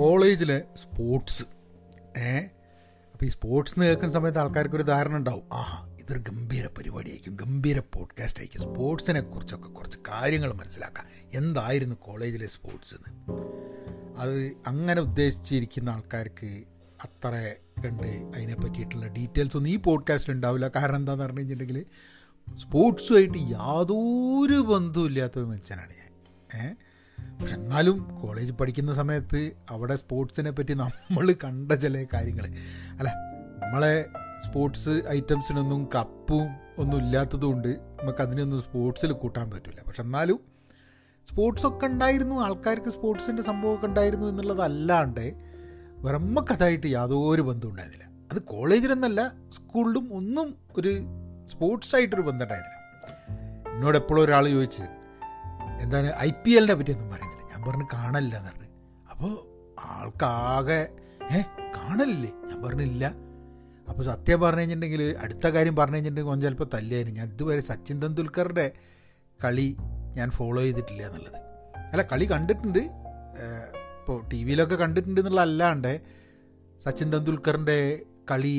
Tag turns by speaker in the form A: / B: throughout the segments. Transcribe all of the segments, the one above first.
A: കോളേജിലെ സ്പോർട്സ്. ഏ? അപ്പോൾ ഈ സ്പോർട്സ് എന്ന് കേൾക്കുന്ന സമയത്ത് ആൾക്കാർക്ക് ഒരു ധാരണ ഉണ്ടാവും. ആഹാ ഇതൊരു ഗംഭീര പരിപാടിയായിരിക്കും. ഗംഭീര പോഡ്കാസ്റ്റ് ആയിരിക്കും. സ്പോർട്സിനെ കുറിച്ചൊക്കെ കുറച്ച് കാര്യങ്ങൾ മനസ്സിലാക്കാം. എന്തായിരുന്നു കോളേജിലെ സ്പോർട്സ് എന്ന്? അത് അങ്ങനെ ഉദ്ദേശിച്ചിരിക്കുന്ന ആൾക്കാർക്ക് അത്ര കണ്ട് അതിനെ പറ്റിയിട്ടുള്ള ഡീറ്റെയിൽസ് ഒന്നും ഈ പോഡ്കാസ്റ്റിൽ ഉണ്ടാവില്ല. കാരണം എന്താണെന്ന് പറഞ്ഞു കഴിഞ്ഞിട്ടുണ്ടെങ്കിൽ സ്പോർട്സുമായിട്ട് യാതൊരു ബന്ധവും ഇല്ലാത്തൊരു മനുഷ്യനാണ് ഞാൻ. ഏഹ് പക്ഷെ എന്നാലും കോളേജ് പഠിക്കുന്ന സമയത്ത് അവിടെ സ്പോർട്സിനെ പറ്റി നമ്മൾ കണ്ട ചില കാര്യങ്ങൾ അല്ല നമ്മളെ സ്പോർട്സ് ഐറ്റംസിനൊന്നും കപ്പും ഒന്നും ഇല്ലാത്തതുകൊണ്ട് നമുക്ക് അതിനൊന്നും സ്പോർട്സിൽ കൂട്ടാൻ പറ്റില്ല പക്ഷെ എന്നാലും സ്പോർട്സൊക്കെ ഉണ്ടായിരുന്നു ആൾക്കാർക്ക് സ്പോർട്സിന്റെ സംഭവമൊക്കെ ഉണ്ടായിരുന്നു എന്നുള്ളതല്ലാണ്ട് ബ്രഹ്മക്കഥായിട്ട് യാതൊരു ബന്ധവും ഉണ്ടായിരുന്നില്ല. അത് കോളേജിലെന്നല്ല സ്കൂളിലും ഒന്നും ഒരു സ്പോർട്സായിട്ടൊരു ബന്ധം ഉണ്ടായിരുന്നില്ല. എന്നോട് എപ്പോഴും ഒരാൾ ചോദിച്ച് എന്താണ് ഐ പി എല്ലിനെ പറ്റിയൊന്നും പറയുന്നില്ല ഞാൻ പറഞ്ഞു കാണല്ല എന്ന് പറഞ്ഞു അപ്പോൾ ആൾക്കാകെ ഏ കാണലില്ലേ? ഞാൻ പറഞ്ഞില്ല. അപ്പോൾ സത്യം പറഞ്ഞു കഴിഞ്ഞിട്ടുണ്ടെങ്കിൽ അടുത്ത കാര്യം പറഞ്ഞു കഴിഞ്ഞിട്ടുണ്ടെങ്കിൽ കൊഞ്ചം ചിലപ്പോൾ തല്ലിയായിരുന്നു. ഞാൻ ഇതുവരെ സച്ചിൻ തെണ്ടുൽക്കറുടെ കളി ഞാൻ ഫോളോ ചെയ്തിട്ടില്ല എന്നുള്ളത്. അല്ല കളി കണ്ടിട്ടുണ്ട്. ഇപ്പോൾ ടി വിയിലൊക്കെ കണ്ടിട്ടുണ്ട് എന്നുള്ള അല്ലാണ്ട് സച്ചിൻ തെണ്ടുൽക്കറിന്റെ കളി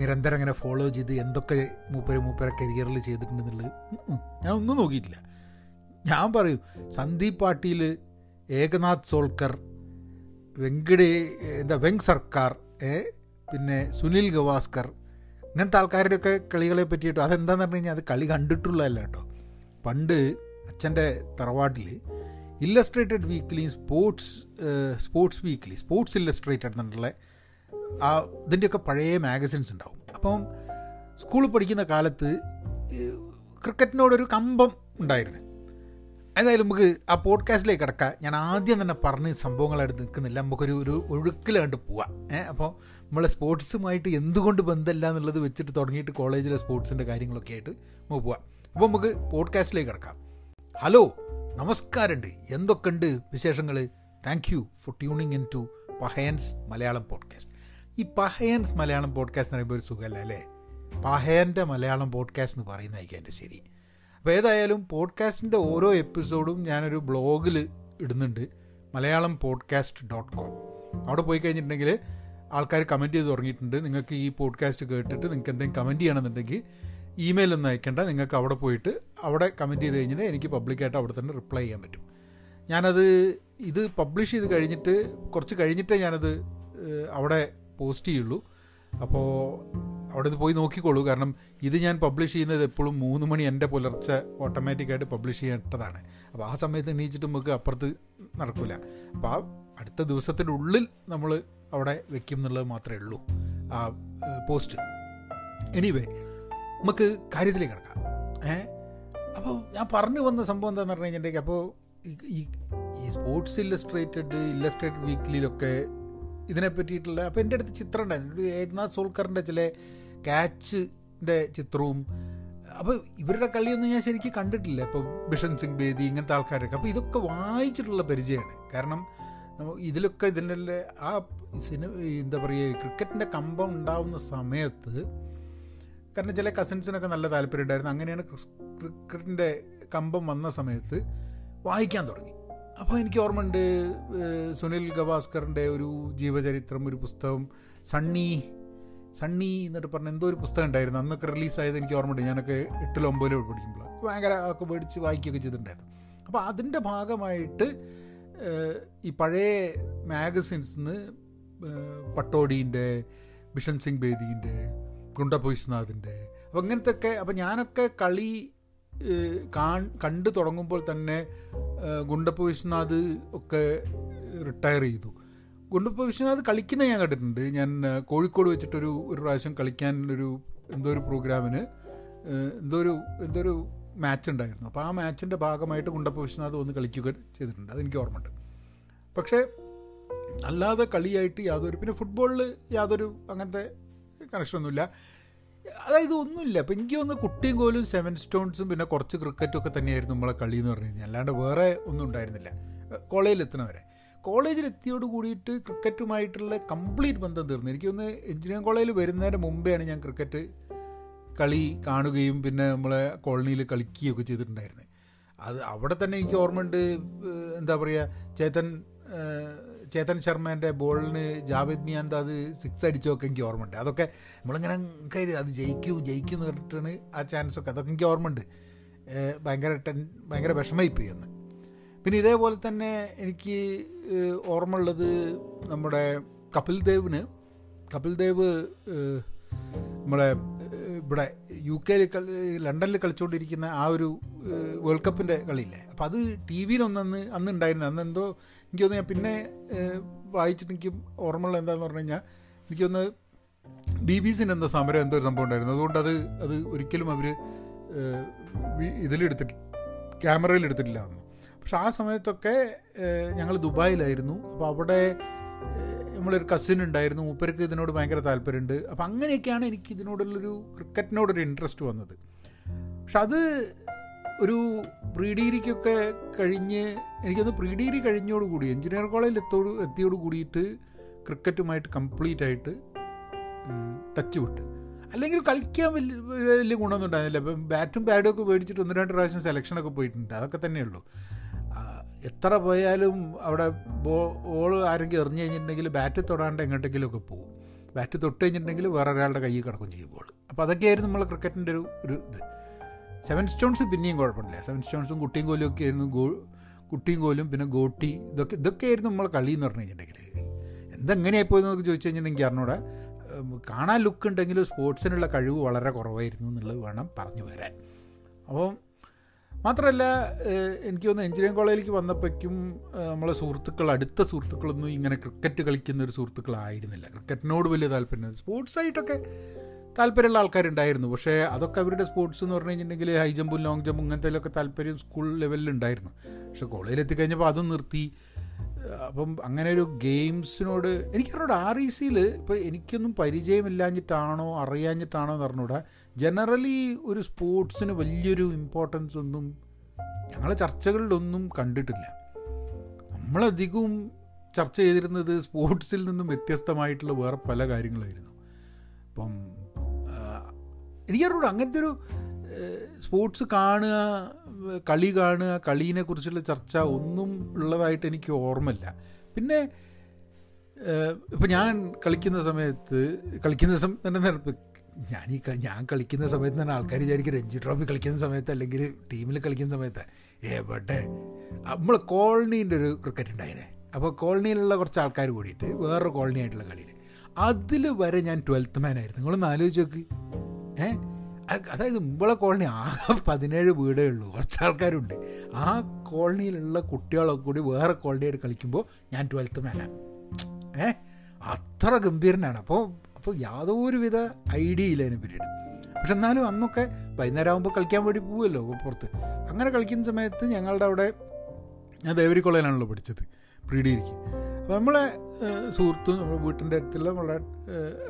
A: നിരന്തരം അങ്ങനെ ഫോളോ ചെയ്ത് എന്തൊക്കെ മൂപ്പര് മൂപ്പര കരിയറിൽ ചെയ്തിട്ടുണ്ടെന്നുള്ളത് ഞാൻ ഒന്നും നോക്കിയിട്ടില്ല. ഞാൻ പറയും സന്ദീപ് പാട്ടീൽ ഏകനാഥ് സോൾക്കർ വെങ്കടേ എന്താ വെങ് സർക്കാർ പിന്നെ സുനിൽ ഗവാസ്കർ ഇങ്ങനത്തെ ആൾക്കാരുടെയൊക്കെ കളികളെ പറ്റിയിട്ട് അതെന്താന്ന് പറഞ്ഞു കഴിഞ്ഞാൽ അത് കളി കണ്ടിട്ടുള്ളതല്ല കേട്ടോ. പണ്ട് അച്ഛന്റെ തറവാട്ടിൽ illustrated weekly sports sports weekly sports illustrated എന്നുള്ള ആ ഇതിന്റെയൊക്കെ പഴയ മാഗസിൻസ് ഉണ്ടാവും. അപ്പം സ്കൂളിൽ പഠിക്കുന്ന കാലത്ത് ക്രിക്കറ്റിനോടൊരു കമ്പം ഉണ്ടായിരുന്നു. എന്തായാലും നമുക്ക് ആ പോഡ്കാസ്റ്റിലേക്ക് കിടക്കാം. ഞാൻ ആദ്യം തന്നെ പറഞ്ഞ് സംഭവങ്ങളായിട്ട് നിൽക്കുന്നില്ല. നമുക്കൊരു ഒരു ഒഴുക്കിലാണ്ട് പോവാം. ഏഹ് അപ്പോൾ നമ്മളെ സ്പോർട്സുമായിട്ട് എന്തുകൊണ്ട് ബന്ധമില്ല എന്നുള്ളത് വെച്ചിട്ട് തുടങ്ങിയിട്ട് കോളേജിലെ സ്പോർട്സിന്റെ കാര്യങ്ങളൊക്കെ ആയിട്ട് നമുക്ക് പോവാം. അപ്പോൾ നമുക്ക് പോഡ്കാസ്റ്റിലേക്ക് കിടക്കാം. ഹലോ നമസ്കാരമുണ്ട്. എന്തൊക്കെയുണ്ട് വിശേഷങ്ങൾ? Thank you for tuning in to Pahayans Malayalam podcast ഈ പഹയൻസ് മലയാളം പോഡ്കാസ്റ്റ് എന്ന് പറയുമ്പോൾ ഒരു സുഖമല്ല അല്ലേ? പഹയന്റെ മലയാളം പോഡ്കാസ്റ്റ് എന്ന് പറയുന്നതായിരിക്കും എന്റെ ശരി. അപ്പോൾ ഏതായാലും പോഡ്കാസ്റ്റിന്റെ ഓരോ എപ്പിസോഡും ഞാനൊരു ബ്ലോഗിൽ ഇടുന്നുണ്ട്. മലയാളം പോഡ്കാസ്റ്റ് ഡോട്ട് കോം അവിടെ പോയി കഴിഞ്ഞിട്ടുണ്ടെങ്കിൽ ആൾക്കാർ കമന്റ് ചെയ്ത് തുടങ്ങിയിട്ടുണ്ട്. നിങ്ങൾക്ക് ഈ പോഡ്കാസ്റ്റ് കേട്ടിട്ട് നിങ്ങൾക്ക് എന്തെങ്കിലും കമന്റ് ചെയ്യണമെന്നുണ്ടെങ്കിൽ ഇമെയിൽ ഒന്നും അയക്കേണ്ട. നിങ്ങൾക്ക് അവിടെ പോയിട്ട് അവിടെ കമന്റ് ചെയ്ത് കഴിഞ്ഞാൽ എനിക്ക് പബ്ലിക്കായിട്ട് അവിടെ തന്നെ റിപ്ലൈ ചെയ്യാൻ പറ്റും. ഞാനത് ഇത് പബ്ലിഷ് ചെയ്ത് കഴിഞ്ഞിട്ട് കുറച്ച് കഴിഞ്ഞിട്ടേ ഞാനത് അവിടെ പോസ്റ്റ് ചെയ്യുള്ളൂ. അപ്പോൾ അവിടെ നിന്ന് പോയി നോക്കിക്കോളൂ. കാരണം ഇത് ഞാൻ പബ്ലിഷ് ചെയ്യുന്നത് എപ്പോഴും മൂന്ന് മണി എന്റെ പുലർച്ചെ ഓട്ടോമാറ്റിക്കായിട്ട് പബ്ലിഷ് ചെയ്യേണ്ടതാണ്. അപ്പോൾ ആ സമയത്ത് എണീച്ചിട്ട് നമുക്ക് അപ്പുറത്ത് നടക്കില്ല അപ്പോൾ ആ അടുത്ത ദിവസത്തിനുള്ളിൽ നമ്മൾ അവിടെ വെക്കും എന്നുള്ളത് മാത്രമേ ഉള്ളൂ. ആ പോസ്റ്റ് എനിവേ നമുക്ക് കാര്യത്തിലേക്ക് കിടക്കാം. ഏ അപ്പോൾ ഞാൻ പറഞ്ഞു വന്ന സംഭവം എന്താണെന്ന് പറഞ്ഞു കഴിഞ്ഞിട്ടുണ്ടെങ്കിൽ അപ്പോൾ ഈ ഈ സ്പോർട്സ് ഇല്ലസ്ട്രേറ്റഡ് ഇല്ലസ്ട്രേറ്റഡ് വീക്കിലൊക്കെ ഇതിനെ പറ്റിയിട്ടുള്ള അപ്പോൾ എന്റെ അടുത്ത് ചിത്രം ഉണ്ടായിരുന്നു. ഏകനാഥ് സോൾക്കറിന്റെ ചില ക്യാച്ചിന്റെ ചിത്രവും. അപ്പോൾ ഇവരുടെ കളിയൊന്നും ഞാൻ ശരിക്കും കണ്ടിട്ടില്ല. ഇപ്പോൾ ബിഷൻ സിംഗ് ബേദി ഇങ്ങനത്തെ ആൾക്കാരൊക്കെ. അപ്പോൾ ഇതൊക്കെ വായിച്ചിട്ടുള്ള പരിചയമാണ്. കാരണം ഇതിലൊക്കെ ഇതിന്റെ ആ സിനിമ എന്താ പറയുക ക്രിക്കറ്റിന്റെ കമ്പം ഉണ്ടാവുന്ന സമയത്ത് കാരണം ചില കസിൻസിനൊക്കെ നല്ല താല്പര്യം ഉണ്ടായിരുന്നു. അങ്ങനെയാണ് ക്രിക്കറ്റിന്റെ കമ്പം വന്ന സമയത്ത് വായിക്കാൻ തുടങ്ങി. അപ്പോൾ എനിക്ക് ഓർമ്മയുണ്ട് സുനിൽ ഗവാസ്കറിന്റെ ഒരു ജീവചരിത്രം ഒരു പുസ്തകം സണ്ണി സണ്ണി എന്നിട്ട് പറഞ്ഞ എന്തോ ഒരു പുസ്തകം ഉണ്ടായിരുന്നു. അന്നൊക്കെ റിലീസായത് എനിക്ക് ഓർമ്മയുണ്ട്. ഞാനൊക്കെ എട്ടിലോ ഒമ്പതിലോ പഠിക്കുമ്പോൾ ഭയങ്കര ഒക്കെ മേടിച്ച് വായിക്കുകയൊക്കെ ചെയ്തിട്ടുണ്ടായിരുന്നു. അപ്പോൾ അതിന്റെ ഭാഗമായിട്ട് ഈ പഴയ മാഗസിൻസിന്ന് പട്ടോടീന്റെ ബിഷൻ സിംഗ് ബേദീന്റെ അപ്പം അപ്പോൾ ഇങ്ങനത്തെ ഒക്കെ അപ്പോൾ ഞാനൊക്കെ കളി കണ്ടു തുടങ്ങുമ്പോൾ തന്നെ ഗുണ്ടപ്പ വിശ്വനാഥ് ഒക്കെ റിട്ടയർ ചെയ്തു. ഗുണ്ടപ്പ വിശ്വനാഥ് കളിക്കുന്നത് ഞാൻ കണ്ടിട്ടുണ്ട്. ഞാൻ കോഴിക്കോട് വെച്ചിട്ടൊരു ഒരു പ്രാവശ്യം കളിക്കാൻ ഒരു എന്തോ ഒരു പ്രോഗ്രാമിന് എന്തോ ഒരു എന്തോ ഒരു മാച്ച് ഉണ്ടായിരുന്നു. അപ്പോൾ ആ മാച്ചിന്റെ ഭാഗമായിട്ട് കുണ്ടപ്പ വിശ്വനാഥ് വന്ന് കളിക്കുക ചെയ്തിട്ടുണ്ട്. അതെനിക്ക് ഓർമ്മയുണ്ട്. പക്ഷേ അല്ലാതെ കളിയായിട്ട് യാതൊരു പിന്നെ ഫുട്ബോളിൽ യാതൊരു അങ്ങനത്തെ കണക്ഷനൊന്നുമില്ല അതായത് ഒന്നുമില്ല. അപ്പം എനിക്ക് ഒന്ന് കുട്ടിയും കോലും സെവൻ സ്റ്റോൺസും പിന്നെ കുറച്ച് ക്രിക്കറ്റും ഒക്കെ തന്നെയായിരുന്നു നമ്മളെ കളി എന്ന് പറഞ്ഞു കഴിഞ്ഞാൽ. അല്ലാണ്ട് വേറെ ഒന്നും ഉണ്ടായിരുന്നില്ല. കോളേജിൽ എത്തണവരെ കോളേജിൽ എത്തിയോട് കൂടിയിട്ട് ക്രിക്കറ്റുമായിട്ടുള്ള കംപ്ലീറ്റ് ബന്ധം തീർന്നു. എനിക്കൊന്ന് എഞ്ചിനീയറിംഗ് കോളേജിൽ വരുന്നതിന് മുമ്പെയാണ് ഞാൻ ക്രിക്കറ്റ് കളി കാണുകയും പിന്നെ നമ്മളെ കോളനിയിൽ കളിക്കുകയൊക്കെ ചെയ്തിട്ടുണ്ടായിരുന്നത്. അത് അവിടെ തന്നെ എനിക്ക് ഓർമ്മയുണ്ട് എന്താ പറയുക ചേതൻ ചേതൻ ശർമ്മേന്റെ ബോളിന് ജാവേദ് മിയാന്ത് അത് സിക്സ് അടിച്ചൊക്കെ എനിക്ക് ഓർമ്മയുണ്ട്. അതൊക്കെ നമ്മളിങ്ങനെ കയറി അത് ജയിക്കും ജയിക്കും എന്ന് പറഞ്ഞിട്ടാണ് ആ ചാൻസൊക്കെ അതൊക്കെ എനിക്ക് ഓർമ്മയുണ്ട്. ഭയങ്കര ടെൻ ഭയങ്കര പിന്നെ ഇതേപോലെ തന്നെ എനിക്ക് ഓർമ്മ ഓർമ്മയുള്ളത് നമ്മുടെ കപിൽ ദേവിന്. കപിൽ ദേവ് നമ്മളെ ഇവിടെ യു കെയിൽ ലണ്ടനിൽ കളിച്ചുകൊണ്ടിരിക്കുന്ന ആ ഒരു വേൾഡ് കപ്പിന്റെ കളിയില്ലേ? അപ്പോൾ അത് ടി വിയിലൊന്നന്ന് അന്ന് ഉണ്ടായിരുന്നു അന്ന് എന്തോ എനിക്ക് തോന്നുന്നു ഞാൻ പിന്നെ വായിച്ചിട്ട് എനിക്ക് ഓർമ്മയുള്ള എന്താണെന്ന് പറഞ്ഞു കഴിഞ്ഞാൽ എനിക്കൊന്ന് ബി ബി സിന്റെ എന്തോ സമരം എന്തോ ഒരു സംഭവം ഉണ്ടായിരുന്നു. അതുകൊണ്ട് അത് അത് ഒരിക്കലും അവർ ഇതിലെടുത്തിട്ട് ക്യാമറയിൽ എടുത്തിട്ടില്ല അന്ന്. പക്ഷെ ആ സമയത്തൊക്കെ ഞങ്ങൾ ദുബായിലായിരുന്നു. അപ്പോൾ അവിടെ നമ്മളൊരു കസിൻ ഉണ്ടായിരുന്നു. മൂപ്പർക്ക് ഇതിനോട് ഭയങ്കര താല്പര്യമുണ്ട്. അപ്പം അങ്ങനെയൊക്കെയാണ് എനിക്ക് ഇതിനോടുള്ളൊരു ക്രിക്കറ്റിനോടൊരു ഇൻട്രസ്റ്റ് വന്നത്. പക്ഷെ അത് ഒരു പ്രീ ഡിഗ്രിക്കൊക്കെ കഴിഞ്ഞ് എനിക്കത് പ്രീ ഡിഗ്രി കഴിഞ്ഞോടുകൂടി എഞ്ചിനീയർ കോളേജിൽ എത്തോട് എത്തിയോട് കൂടിയിട്ട് ക്രിക്കറ്റുമായിട്ട് കംപ്ലീറ്റ് ആയിട്ട് ടച്ച് വിട്ട്. അല്ലെങ്കിൽ കളിക്കാൻ വലിയ വലിയ ഗുണമൊന്നും ഉണ്ടായിരുന്നില്ല. ഇപ്പം ബാറ്റും പാഡും ഒക്കെ മേടിച്ചിട്ട് ഒന്ന് രണ്ട് പ്രാവശ്യം സെലക്ഷനൊക്കെ പോയിട്ടുണ്ട്. അതൊക്കെ തന്നെയുള്ളൂ. എത്ര പോയാലും അവിടെ ബോൾ ആരെങ്കിലും എറിഞ്ഞു കഴിഞ്ഞിട്ടുണ്ടെങ്കിൽ ബാറ്റ് തൊടാണ്ട് എങ്ങോട്ടെങ്കിലുമൊക്കെ പോകും ബാറ്റ് തൊട്ട് കഴിഞ്ഞിട്ടുണ്ടെങ്കിൽ വേറെ ഒരാളുടെ കയ്യിൽ കിടക്കും ചെയ്യും ബോൾ അപ്പോൾ അതൊക്കെയായിരുന്നു നമ്മളെ ക്രിക്കറ്റിന്റെ ഒരു ഒരു ഇത്. സെവൻ സ്റ്റോൺസ് പിന്നെയും കുഴപ്പമില്ല. സെവൻ സ്റ്റോൺസും കുട്ടിയും കോലും ഒക്കെ ആയിരുന്നു ഗോ കുട്ടിയും കോലും പിന്നെ ഗോട്ടി ഇതൊക്കെ ഇതൊക്കെയായിരുന്നു നമ്മളെ കളി എന്ന് പറഞ്ഞു കഴിഞ്ഞിട്ടുണ്ടെങ്കിൽ. എന്തെങ്ങനെയായി പോയെന്ന് നമുക്ക് ചോദിച്ചു കഴിഞ്ഞിട്ടുണ്ടെങ്കിൽ അറിഞ്ഞൂടെ കാണാൻ ലുക്ക് ഉണ്ടെങ്കിലും സ്പോർട്സിനുള്ള കഴിവ് വളരെ കുറവായിരുന്നു എന്നുള്ളത് വേണം പറഞ്ഞു വരാൻ. അപ്പോൾ മാത്രമല്ല എനിക്ക് തോന്നുന്നു എഞ്ചിനീയറിംഗ് കോളേജിലേക്ക് വന്നപ്പോഴേക്കും നമ്മളെ സുഹൃത്തുക്കൾ അടുത്ത സുഹൃത്തുക്കളൊന്നും ഇങ്ങനെ ക്രിക്കറ്റ് കളിക്കുന്ന ഒരു സുഹൃത്തുക്കളായിരുന്നില്ല. ക്രിക്കറ്റിനോട് വലിയ താല്പര്യം സ്പോർട്സായിട്ടൊക്കെ താല്പര്യമുള്ള ആൾക്കാരുണ്ടായിരുന്നു. പക്ഷേ അതൊക്കെ അവരുടെ സ്പോർട്സ് എന്ന് പറഞ്ഞു കഴിഞ്ഞിട്ടുണ്ടെങ്കിൽ ഹൈ ജമ്പും ലോങ് ജമ്പും ഇങ്ങനത്തേലൊക്കെ താല്പര്യം സ്കൂൾ ലെവലിൽ ഉണ്ടായിരുന്നു പക്ഷേ കോളേജിൽ എത്തിക്കഴിഞ്ഞപ്പോൾ അതും നിർത്തി. അപ്പം അങ്ങനെ ഒരു ഗെയിംസിനോട് എനിക്കറിഞ്ഞൂടെ ആർ ഇ സിയിൽ ഇപ്പോൾ എനിക്കൊന്നും പരിചയമില്ലാഞ്ഞിട്ടാണോ അറിയാഞ്ഞിട്ടാണോ എന്ന് പറഞ്ഞൂടെ ജനറലി ഒരു സ്പോർട്സിന് വലിയൊരു ഇമ്പോർട്ടൻസ് ഒന്നും ഞങ്ങളെ ചർച്ചകളിലൊന്നും കണ്ടിട്ടില്ല. നമ്മളധികവും ചർച്ച ചെയ്തിരുന്നത് സ്പോർട്സിൽ നിന്നും വ്യത്യസ്തമായിട്ടുള്ള വേറെ പല കാര്യങ്ങളായിരുന്നു. അപ്പം എനിക്കറിഞ്ഞൂടെ അങ്ങനത്തെ ഒരു സ്പോർട്സ് കാണുക കളി കാണുക കളീനെ കുറിച്ചുള്ള ചർച്ച ഒന്നും ഉള്ളതായിട്ട് എനിക്ക് ഓർമ്മയില്ല. പിന്നെ ഇപ്പം ഞാൻ കളിക്കുന്ന സമയത്ത് കളിക്കുന്ന സമയത്ത് ഞാൻ ഈ ഞാൻ കളിക്കുന്ന സമയത്ത് തന്നെ ആൾക്കാർ വിചാരിക്കും രഞ്ജി ട്രോഫി കളിക്കുന്ന സമയത്ത് അല്ലെങ്കിൽ ടീമിൽ കളിക്കുന്ന സമയത്ത്. എവിടെ? നമ്മൾ കോളനീന്റെ ഒരു ക്രിക്കറ്റ് ഉണ്ടായിനെ. അപ്പോൾ കോളനിയിലുള്ള കുറച്ച് ആൾക്കാർ കൂടിയിട്ട് വേറൊരു കോളനി ആയിട്ടുള്ള കളിയിൽ അതിൽ വരെ ഞാൻ ട്വൽത്ത് മാൻ ആയിരുന്നു. നിങ്ങളൊന്ന് ആലോചിച്ച് നോക്ക്. ഏഹ് അതായത് മുമ്പുള്ള കോളനി ആകെ പതിനേഴ് വീടേ ഉള്ളൂ. കുറച്ച് ആൾക്കാരുണ്ട്. ആ കോളനിയിലുള്ള കുട്ടികളൊക്കെ കൂടി വേറെ കോളനിയായിട്ട് കളിക്കുമ്പോൾ ഞാൻ ട്വൽത്ത് മാനാണ് ഏ? അത്ര ഗംഭീരനാണ്. അപ്പോൾ അപ്പോൾ യാതൊരുവിധ ഐഡിയ ഇല്ല അതിനെ പറ്റിയിട്ട്. പക്ഷെ എന്നാലും അന്നൊക്കെ വൈകുന്നേരം ആകുമ്പോൾ കളിക്കാൻ വേണ്ടി പോവുമല്ലോ പുറത്ത്. അങ്ങനെ കളിക്കുന്ന സമയത്ത് ഞങ്ങളുടെ അവിടെ ഞാൻ ദേവരി കോളേജിലാണല്ലോ പഠിച്ചത് പ്രീ ഡിഗ്രിക്ക് അപ്പോൾ നമ്മളെ സുഹൃത്ത് നമ്മുടെ വീട്ടിന്റെ അടുത്തുള്ള നമ്മളെ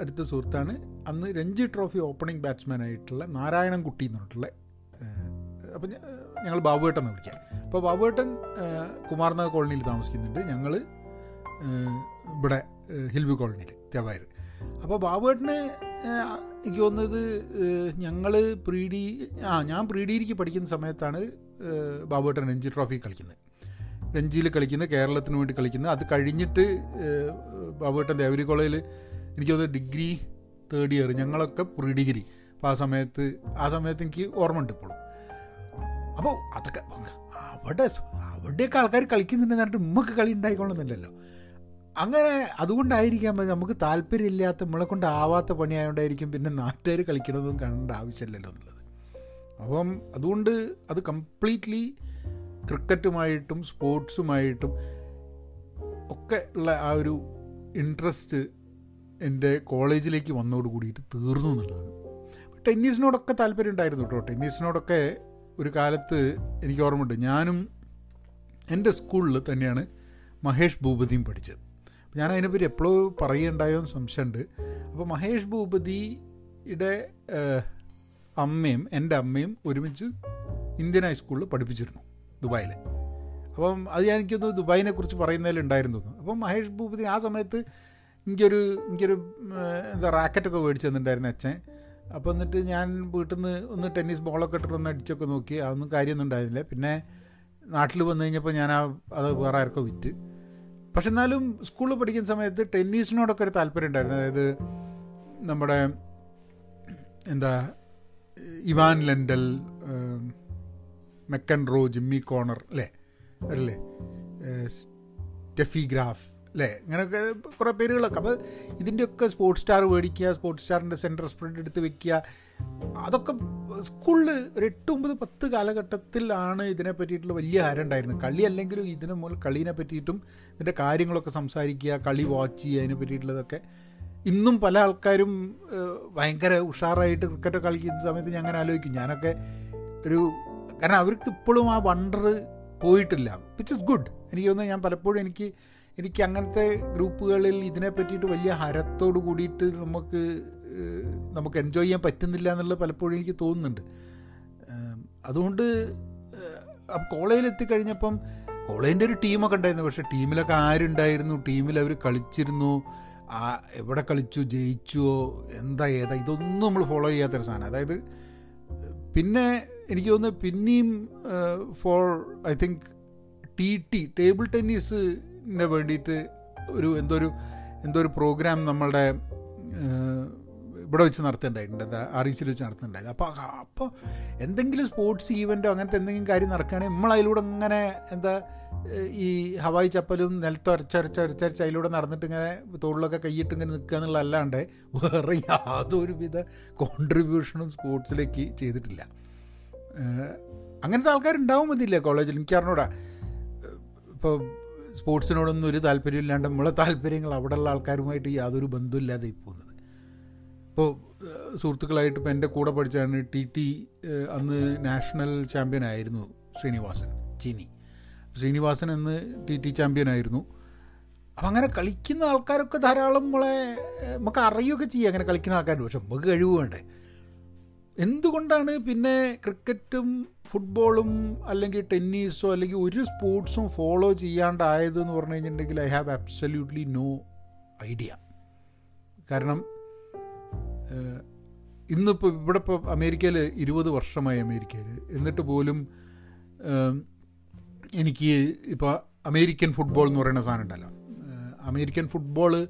A: അടുത്ത സുഹൃത്താണ് അന്ന് രഞ്ജി ട്രോഫി ഓപ്പണിംഗ് ബാറ്റ്സ്മാൻ ആയിട്ടുള്ള നാരായണൻകുട്ടി എന്ന് പറഞ്ഞിട്ടുള്ള അപ്പം ഞങ്ങൾ ബാബുവേട്ടൻ എന്ന് വിളിക്കാം അപ്പോൾ ബാബുവേട്ടൻ കുമാർനഗർ കോളനിയിൽ താമസിക്കുന്നുണ്ട്. ഞങ്ങൾ ഇവിടെ ഹിൽവി കോളനിയിൽ ചവായർ അപ്പോൾ ബാബുവേട്ടന് എനിക്ക് തോന്നുന്നത് ഞങ്ങൾ പ്രീ ഡി ആ ഞാൻ പ്രീ പഠിക്കുന്ന സമയത്താണ് ബാബുവേട്ടൻ രഞ്ജി ട്രോഫി കളിക്കുന്നത്. രഞ്ജിയിൽ കളിക്കുന്നത് കേരളത്തിന് വേണ്ടി കളിക്കുന്നത്. അത് കഴിഞ്ഞിട്ട് ബാബുവേട്ടൻ ദേവരി കോളേജിൽ എനിക്ക് തോന്നുന്നു ഡിഗ്രി തേർഡ് ഇയർ ഞങ്ങളൊക്കെ പ്രീ ഡിഗ്രി അപ്പോൾ ആ സമയത്ത് ആ സമയത്ത് എനിക്ക് ഓർമ്മ ഉണ്ട് ഇപ്പോഴും. അപ്പോൾ അതൊക്കെ അവിടെ അവിടെയൊക്കെ ആൾക്കാർ കളിക്കുന്നുണ്ടെന്ന് പറഞ്ഞിട്ട് ഉമ്മക്ക് കളി ഉണ്ടായിക്കൊള്ളുന്നില്ലല്ലോ അങ്ങനെ അതുകൊണ്ടായിരിക്കാം നമുക്ക് താല്പര്യമില്ലാത്ത നമ്മളെ കൊണ്ട് ആവാത്ത പണിയായതുകൊണ്ടായിരിക്കും പിന്നെ നാട്ടുകാർ കളിക്കണതും കാണേണ്ട ആവശ്യമില്ലല്ലോ എന്നുള്ളത്. അപ്പം അതുകൊണ്ട് അത് കംപ്ലീറ്റ്ലി ക്രിക്കറ്റുമായിട്ടും സ്പോർട്സുമായിട്ടും ഒക്കെ ഉള്ള ആ ഒരു ഇൻട്രസ്റ്റ് എന്റെ കോളേജിലേക്ക് വന്നതോട് കൂടിയിട്ട് തീർന്നു എന്നുള്ളതാണ്. ടെന്നീസിനോടൊക്കെ താല്പര്യം ഉണ്ടായിരുന്നു കേട്ടോ. ടെന്നീസിനോടൊക്കെ ഒരു കാലത്ത് എനിക്ക് ഓർമ്മയുണ്ട്. ഞാനും എന്റെ സ്കൂളിൽ തന്നെയാണ് മഹേഷ് ഭൂപതിയും പഠിച്ചത്. ഞാൻ അതിനെപ്പറ്റി എപ്പോഴും പറയുണ്ടായോ എന്ന് സംശയമുണ്ട്. അപ്പോൾ മഹേഷ് ഭൂപതിയുടെ അമ്മയും എന്റെ അമ്മയും ഒരുമിച്ച് ഇന്ത്യൻ ഹൈസ്കൂളിൽ പഠിപ്പിച്ചിരുന്നു ദുബായിൽ അപ്പം അത് ഞാൻ എനിക്കൊന്ന് ദുബായിനെ കുറിച്ച് പറയുന്നതിലുണ്ടായിരുന്നു അപ്പം മഹേഷ് ഭൂപതി ആ സമയത്ത് എനിക്കൊരു എനിക്കൊരു എന്താ റാക്കറ്റൊക്കെ മേടിച്ച് തന്നിട്ടുണ്ടായിരുന്നു അച്ഛൻ. അപ്പോൾ എന്നിട്ട് ഞാൻ വീട്ടിൽ നിന്ന് ഒന്ന് ടെന്നീസ് ബോളൊക്കെ ഇട്ടിട്ട് ഒന്ന് അടിച്ചൊക്കെ നോക്കി അതൊന്നും കാര്യമൊന്നും ഉണ്ടായിരുന്നില്ല. പിന്നെ നാട്ടിൽ വന്നു കഴിഞ്ഞപ്പോൾ ഞാൻ ആ അത് വേറെ ആർക്കോ വിറ്റ്. പക്ഷെ എന്നാലും സ്കൂളിൽ പഠിക്കുന്ന സമയത്ത് ടെന്നീസിനോടൊക്കെ ഒരു താല്പര്യം ഉണ്ടായിരുന്നു. അതായത് നമ്മുടെ എന്താ Ivan Lendl McEnroe Jimmy Connor അല്ലേ? അല്ലേ? സ്റ്റെഫി ഗ്രാഫ് അല്ലേ? ഇങ്ങനെയൊക്കെ കുറേ പേരുകളൊക്കെ. അപ്പോൾ ഇതിന്റെയൊക്കെ സ്പോർട്സ് സ്റ്റാർ മേടിക്കുക സ്പോർട്സ് സ്റ്റാറിന്റെ സെന്റർ സ്പ്രെഡ് എടുത്ത് വെക്കുക അതൊക്കെ സ്കൂളിൽ ഒരു എട്ട് ഒമ്പത് പത്ത് കാലഘട്ടത്തിലാണ് ഇതിനെ പറ്റിയിട്ടുള്ള വലിയ ആരം ഉണ്ടായിരുന്നത്. കളി അല്ലെങ്കിലും ഇതിനെ മുതൽ കളീനെ പറ്റിയിട്ടും ഇതിന്റെ കാര്യങ്ങളൊക്കെ സംസാരിക്കുക കളി വാച്ച് ചെയ്യുക അതിനെ പറ്റിയിട്ടുള്ളതൊക്കെ. ഇന്നും പല ആൾക്കാരും ഭയങ്കര ഉഷാറായിട്ട് ക്രിക്കറ്റ് കളിക്കുന്ന സമയത്ത് ഞാൻ അങ്ങനെ ആലോചിക്കും. ഞാനൊക്കെ ഒരു കാരണം അവർക്ക് ഇപ്പോഴും ആ വണ്ടർ പോയിട്ടില്ല വിച്ച് ഇസ് ഗുഡ് എനിക്ക് തോന്നുന്നു ഞാൻ പലപ്പോഴും എനിക്ക് എനിക്ക് അങ്ങനത്തെ ഗ്രൂപ്പുകളിൽ ഇതിനെ പറ്റിയിട്ട് വലിയ ഹരത്തോട് കൂടിയിട്ട് നമുക്ക് നമുക്ക് എൻജോയ് ചെയ്യാൻ പറ്റുന്നില്ല എന്നുള്ളത് പലപ്പോഴും എനിക്ക് തോന്നുന്നുണ്ട്. അതുകൊണ്ട് കോളേജിൽ എത്തിക്കഴിഞ്ഞപ്പം കോളേജിന്റെ ഒരു ടീമൊക്കെ ഉണ്ടായിരുന്നു. പക്ഷേ ടീമിലൊക്കെ ആരുണ്ടായിരുന്നു? ടീമിൽ അവർ കളിച്ചിരുന്നു. ആ എവിടെ കളിച്ചു? ജയിച്ചുവോ എന്താ ഏതാ? ഇതൊന്നും നമ്മൾ ഫോളോ ചെയ്യാത്തൊരു സാധനം. അതായത് പിന്നെ എനിക്ക് തോന്നുന്നു പിന്നെയും four I think T T table ടെന്നീസിന് വേണ്ടിയിട്ട് ഒരു എന്തോ ഒരു എന്തോ ഒരു പ്രോഗ്രാം നമ്മളുടെ ഇവിടെ വെച്ച് നടത്തേണ്ടായിട്ടുണ്ട് എന്താ ഇ സിയിൽ വെച്ച് നടത്തുന്നുണ്ടായിരുന്നു അപ്പോൾ അപ്പോൾ എന്തെങ്കിലും സ്പോർട്സ് ഈവന്റോ അങ്ങനത്തെ എന്തെങ്കിലും കാര്യം നടക്കുകയാണെങ്കിൽ നമ്മൾ അതിലൂടെ ഇങ്ങനെ എന്താ ഈ ഹവായി ചപ്പലും നിലത്തൊരച്ചരച്ചരച്ചരച്ച് അതിലൂടെ നടന്നിട്ട് ഇങ്ങനെ തോളിലൊക്കെ കൈയിട്ട് ഇങ്ങനെ നിൽക്കുക എന്നുള്ളതല്ലാണ്ട് വേറെ യാതൊരുവിധ കോൺട്രിബ്യൂഷനും സ്പോർട്സിലേക്ക് ചെയ്തിട്ടില്ല. അങ്ങനത്തെ ആൾക്കാരുണ്ടാവും മതിയില്ല കോളേജിൽ എനിക്ക് അറിഞ്ഞൂടാ. ഇപ്പോൾ സ്പോർട്സിനോടൊന്നും ഒരു താല്പര്യമില്ലാണ്ട് നമ്മളെ താല്പര്യങ്ങൾ അവിടെയുള്ള ആൾക്കാരുമായിട്ട് യാതൊരു ബന്ധമില്ലാതെ പോകുന്നത്. ഇപ്പോൾ സുഹൃത്തുക്കളായിട്ട് ഇപ്പോൾ എന്റെ കൂടെ പഠിച്ചാണ് ടി ടി അന്ന് നാഷണൽ ചാമ്പ്യൻ ആയിരുന്നു ശ്രീനിവാസൻ ചിനി. ശ്രീനിവാസൻ എന്ന് ടി ടി ചാമ്പ്യൻ ആയിരുന്നു. അപ്പം അങ്ങനെ കളിക്കുന്ന ആൾക്കാരൊക്കെ ധാരാളം നമ്മളെ നമുക്ക് അറിയുകയൊക്കെ ചെയ്യുക അങ്ങനെ കളിക്കുന്ന ആൾക്കാരുണ്ട്. പക്ഷെ നമുക്ക് കഴിവ് വേണ്ടേ? എന്തുകൊണ്ടാണ് പിന്നെ ക്രിക്കറ്റും ഫുട്ബോളും അല്ലെങ്കിൽ ടെന്നീസോ അല്ലെങ്കിൽ ഒരു സ്പോർട്സും ഫോളോ ചെയ്യാണ്ടായത് എന്ന് പറഞ്ഞു കഴിഞ്ഞിട്ടുണ്ടെങ്കിൽ I have absolutely no idea. കാരണം ഇന്നിപ്പോൾ ഇവിടെ ഇപ്പോൾ അമേരിക്കയിൽ ഇരുപത് വർഷമായി അമേരിക്കയിൽ എന്നിട്ട് പോലും എനിക്ക് ഇപ്പോൾ അമേരിക്കൻ ഫുട്ബോൾ എന്ന് പറയുന്ന സാധനം ഉണ്ടല്ലോ. അമേരിക്കൻ ഫുട്ബോൾ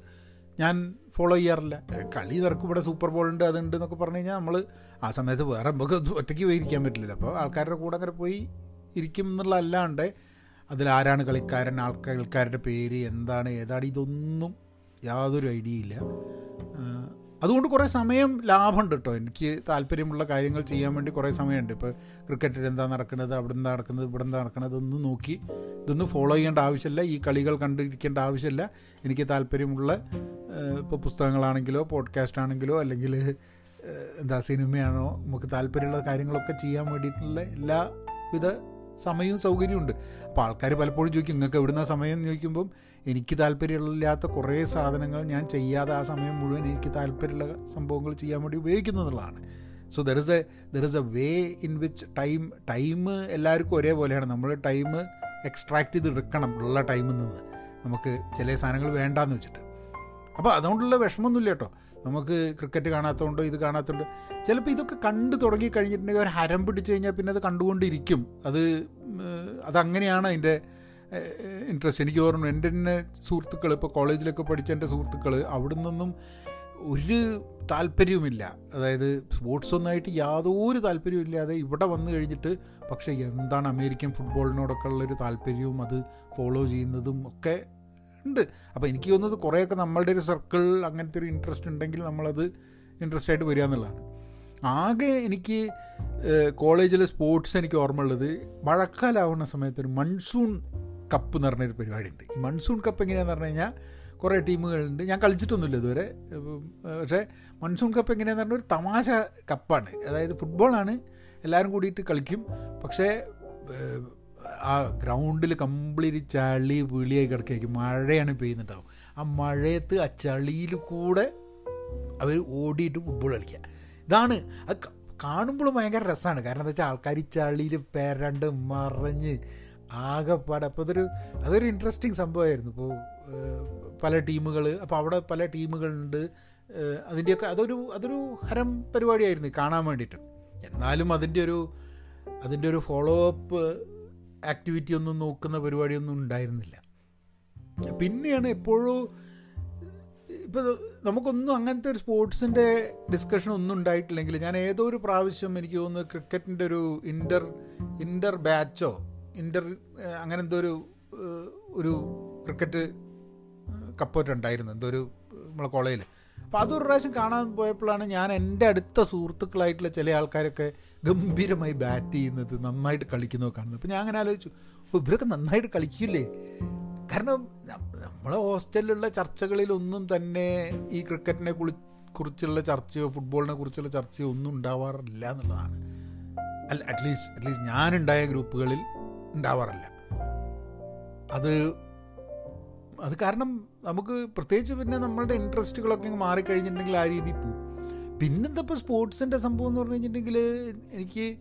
A: ഞാൻ ഫോളോ ചെയ്യാറില്ല. കളി നിറക്കും ഇവിടെ സൂപ്പർ ബോൾ ഉണ്ട് അതുണ്ട് എന്നൊക്കെ പറഞ്ഞു കഴിഞ്ഞാൽ നമ്മൾ ആ സമയത്ത് വേറെ നമുക്ക് ഒറ്റയ്ക്ക് പോയി ഇരിക്കാൻ പറ്റില്ല അപ്പോൾ ആൾക്കാരുടെ കൂടെ അങ്ങനെ പോയി ഇരിക്കും എന്നുള്ള അല്ലാണ്ട് അതിലാരാണ് കളിക്കാരൻ ആൾക്കാരുടെ പേര് എന്താണ് ഏതാണ് ഇതൊന്നും യാതൊരു ഐഡിയ ഇല്ല. അതുകൊണ്ട് കുറേ സമയം ലാഭമുണ്ട് കേട്ടോ എനിക്ക് താല്പര്യമുള്ള കാര്യങ്ങൾ ചെയ്യാൻ വേണ്ടി കുറേ സമയമുണ്ട്. ഇപ്പോൾ ക്രിക്കറ്റിൽ എന്താ നടക്കുന്നത് അവിടെ എന്താ നടക്കുന്നത് ഇവിടെ എന്താ നടക്കുന്നത് ഒന്ന് നോക്കി ഇതൊന്നും ഫോളോ ചെയ്യേണ്ട ആവശ്യമില്ല. ഈ കളികൾ കണ്ടിരിക്കേണ്ട ആവശ്യമില്ല. എനിക്ക് താല്പര്യമുള്ള ഇപ്പോൾ പുസ്തകങ്ങളാണെങ്കിലോ പോഡ്കാസ്റ്റ് ആണെങ്കിലോ അല്ലെങ്കിൽ എന്താ സിനിമയാണോ നമുക്ക് താല്പര്യമുള്ള കാര്യങ്ങളൊക്കെ ചെയ്യാൻ വേണ്ടിയിട്ടുള്ള എല്ലാവിധ സമയവും ഉണ്ട് അപ്പോൾ ആൾക്കാർ പലപ്പോഴും ചോദിക്കും നിങ്ങൾക്ക് എവിടുന്ന സമയം? എന്ന് ചോദിക്കുമ്പം എനിക്ക് താല്പര്യമില്ലാത്ത കുറേ സാധനങ്ങൾ ഞാൻ ചെയ്യാതെ ആ സമയം മുഴുവൻ എനിക്ക് താല്പര്യമുള്ള സംഭവങ്ങൾ ചെയ്യാൻ വേണ്ടി ഉപയോഗിക്കുന്നതുള്ളതാണ്. So there is a there is a way in which time time എല്ലാവർക്കും ഒരേപോലെയാണ്. നമ്മൾ ടൈം എക്സ്ട്രാക്ട് ചെയ്ത് എടുക്കണം ഉള്ള ടൈമിൽ നിന്ന്. നമുക്ക് ചില സാധനങ്ങൾ വേണ്ടാന്ന് വെച്ചിട്ട്. അപ്പോൾ അതുകൊണ്ടുള്ള വിഷമമൊന്നുമില്ല കേട്ടോ. നമുക്ക് ക്രിക്കറ്റ് കാണാത്തതുകൊണ്ടോ ഇത് കാണാത്തതുകൊണ്ടോ ചിലപ്പോൾ ഇതൊക്കെ കണ്ടു തുടങ്ങി കഴിഞ്ഞിട്ടുണ്ടെങ്കിൽ ഒരു ഹരം പിടിച്ചു കഴിഞ്ഞാൽ പിന്നെ അത് കണ്ടുകൊണ്ടിരിക്കും. അത് അതങ്ങനെയാണ് അതിന്റെ ഇൻട്രസ്റ്റ് എനിക്ക് ഓർമ്മ എന്റെ തന്നെ സുഹൃത്തുക്കൾ ഇപ്പോൾ കോളേജിലൊക്കെ പഠിച്ച എന്റെ സുഹൃത്തുക്കൾ അവിടെ നിന്നൊന്നും ഒരു താല്പര്യവുമില്ല. അതായത് സ്പോർട്സ് ഒന്നായിട്ട് യാതൊരു താല്പര്യവും ഇല്ലാതെ ഇവിടെ വന്നു കഴിഞ്ഞിട്ട് പക്ഷേ എന്താണ് അമേരിക്കൻ ഫുട്ബോളിനോടൊക്കെ ഉള്ളൊരു താല്പര്യവും അത് ഫോളോ ചെയ്യുന്നതും ഒക്കെ ഉണ്ട്. അപ്പോൾ എനിക്ക് തോന്നുന്നത് കുറേയൊക്കെ നമ്മളുടെ ഒരു സർക്കിൾ അങ്ങനത്തെ ഒരു ഇൻട്രസ്റ്റ് ഉണ്ടെങ്കിൽ നമ്മളത് ഇൻട്രസ്റ്റ് ആയിട്ട് വരിക എന്നുള്ളതാണ്. ആകെ എനിക്ക് കോളേജിലെ സ്പോർട്സ് എനിക്ക് ഓർമ്മയുള്ളത് മഴക്കാലാവുന്ന സമയത്ത് ഒരു മൺസൂൺ കപ്പ് എന്ന് പറഞ്ഞൊരു പരിപാടിയുണ്ട്. ഈ മൺസൂൺ കപ്പ് എങ്ങനെയാണെന്ന് പറഞ്ഞു കഴിഞ്ഞാൽ കുറേ ടീമുകളുണ്ട്. ഞാൻ കളിച്ചിട്ടൊന്നുമില്ല ഇതുവരെ. പക്ഷേ മൺസൂൺ കപ്പ് എങ്ങനെയാന്ന് പറഞ്ഞാൽ ഒരു തമാശ കപ്പാണ്. അതായത് ഫുട്ബോളാണ് എല്ലാവരും കൂടിയിട്ട് കളിക്കും. പക്ഷേ ആ ഗ്രൗണ്ടിൽ കംപ്ലീറ്റ് ചളി വിളിയായി കിടക്കുകയായിരിക്കും. മഴയാണ് പെയ്യുന്നുണ്ടാവും. ആ മഴയത്ത് ആ ചളിയിൽ കൂടെ അവർ ഓടിയിട്ട് ഫുട്ബോൾ കളിക്കുക. ഇതാണ്. അത് കാണുമ്പോൾ ഭയങ്കര രസമാണ് കാരണം എന്താ വെച്ചാൽ ആൾക്കാർ ഈ ചളിയിൽ പെരണ്ട് മറിഞ്ഞ് ആകെപ്പാടെ. അപ്പോൾ അതൊരു അതൊരു ഇൻട്രസ്റ്റിംഗ് സംഭവമായിരുന്നു. ഇപ്പോൾ പല ടീമുകൾ അപ്പോൾ അവിടെ പല ടീമുകളുണ്ട്. അതിന്റെയൊക്കെ അതൊരു അതൊരു ഹരം പരിപാടിയായിരുന്നു കാണാൻ വേണ്ടിയിട്ട്. എന്നാലും അതിന്റെ ഒരു അതിന്റെ ഒരു ഫോളോ അപ്പ് ആക്ടിവിറ്റി ഒന്നും നോക്കുന്ന പരിപാടിയൊന്നും ഉണ്ടായിരുന്നില്ല. പിന്നെയാണ് എപ്പോഴും ഇപ്പോൾ നമുക്കൊന്നും അങ്ങനത്തെ ഒരു സ്പോർട്സിന്റെ ഡിസ്കഷൻ ഒന്നും ഉണ്ടായിട്ടില്ലെങ്കിൽ ഞാൻ ഏതോ ഒരു പ്രാവശ്യം എനിക്ക് തോന്നുന്നു ക്രിക്കറ്റിന്റെ ഒരു ഇന്റർ ഇന്റർ ബാച്ചോ ഇന്റർ അങ്ങനെ എന്തോ ഒരു ഒരു ക്രിക്കറ്റ് കപ്പോറ്റുണ്ടായിരുന്നു എന്തോ ഒരു നമ്മളെ കോളേജിൽ അപ്പോൾ അതൊരു പ്രാവശ്യം കാണാൻ പോയപ്പോഴാണ് ഞാൻ എന്റെ അടുത്ത സുഹൃത്തുക്കളായിട്ടുള്ള ചില ആൾക്കാരൊക്കെ ഗംഭീരമായി ബാറ്റ് ചെയ്യുന്നത് നന്നായിട്ട് കളിക്കുന്നത് കാണുന്നത്. അപ്പോൾ ഞാൻ അങ്ങനെ ആലോചിച്ചു ഇവരൊക്കെ നന്നായിട്ട് കളിക്കില്ലേ? കാരണം നമ്മളെ ഹോസ്റ്റലിലുള്ള ചർച്ചകളിലൊന്നും തന്നെ ഈ ക്രിക്കറ്റിനെ കുറിച്ചുള്ള ചർച്ചയോ ഫുട്ബോളിനെ കുറിച്ചുള്ള ചർച്ചയോ ഒന്നും ഉണ്ടാവാറില്ല എന്നുള്ളതാണ്. അല്ല അറ്റ്ലീസ്റ്റ് അറ്റ്ലീസ്റ്റ് ഞാനുണ്ടായ ഗ്രൂപ്പുകളിൽ ഉണ്ടാവാറില്ല. അത് അത് കാരണം നമുക്ക് പ്രത്യേകിച്ച് പിന്നെ നമ്മളുടെ ഇൻട്രസ്റ്റുകളൊക്കെ മാറിക്കഴിഞ്ഞിട്ടുണ്ടെങ്കിൽ ആ രീതിയിൽ പോവും. പിന്നെന്താ ഇപ്പോൾ സ്പോർട്സിന്റെ സംഭവം എന്ന് പറഞ്ഞു കഴിഞ്ഞിട്ടുണ്ടെങ്കിൽ എനിക്ക്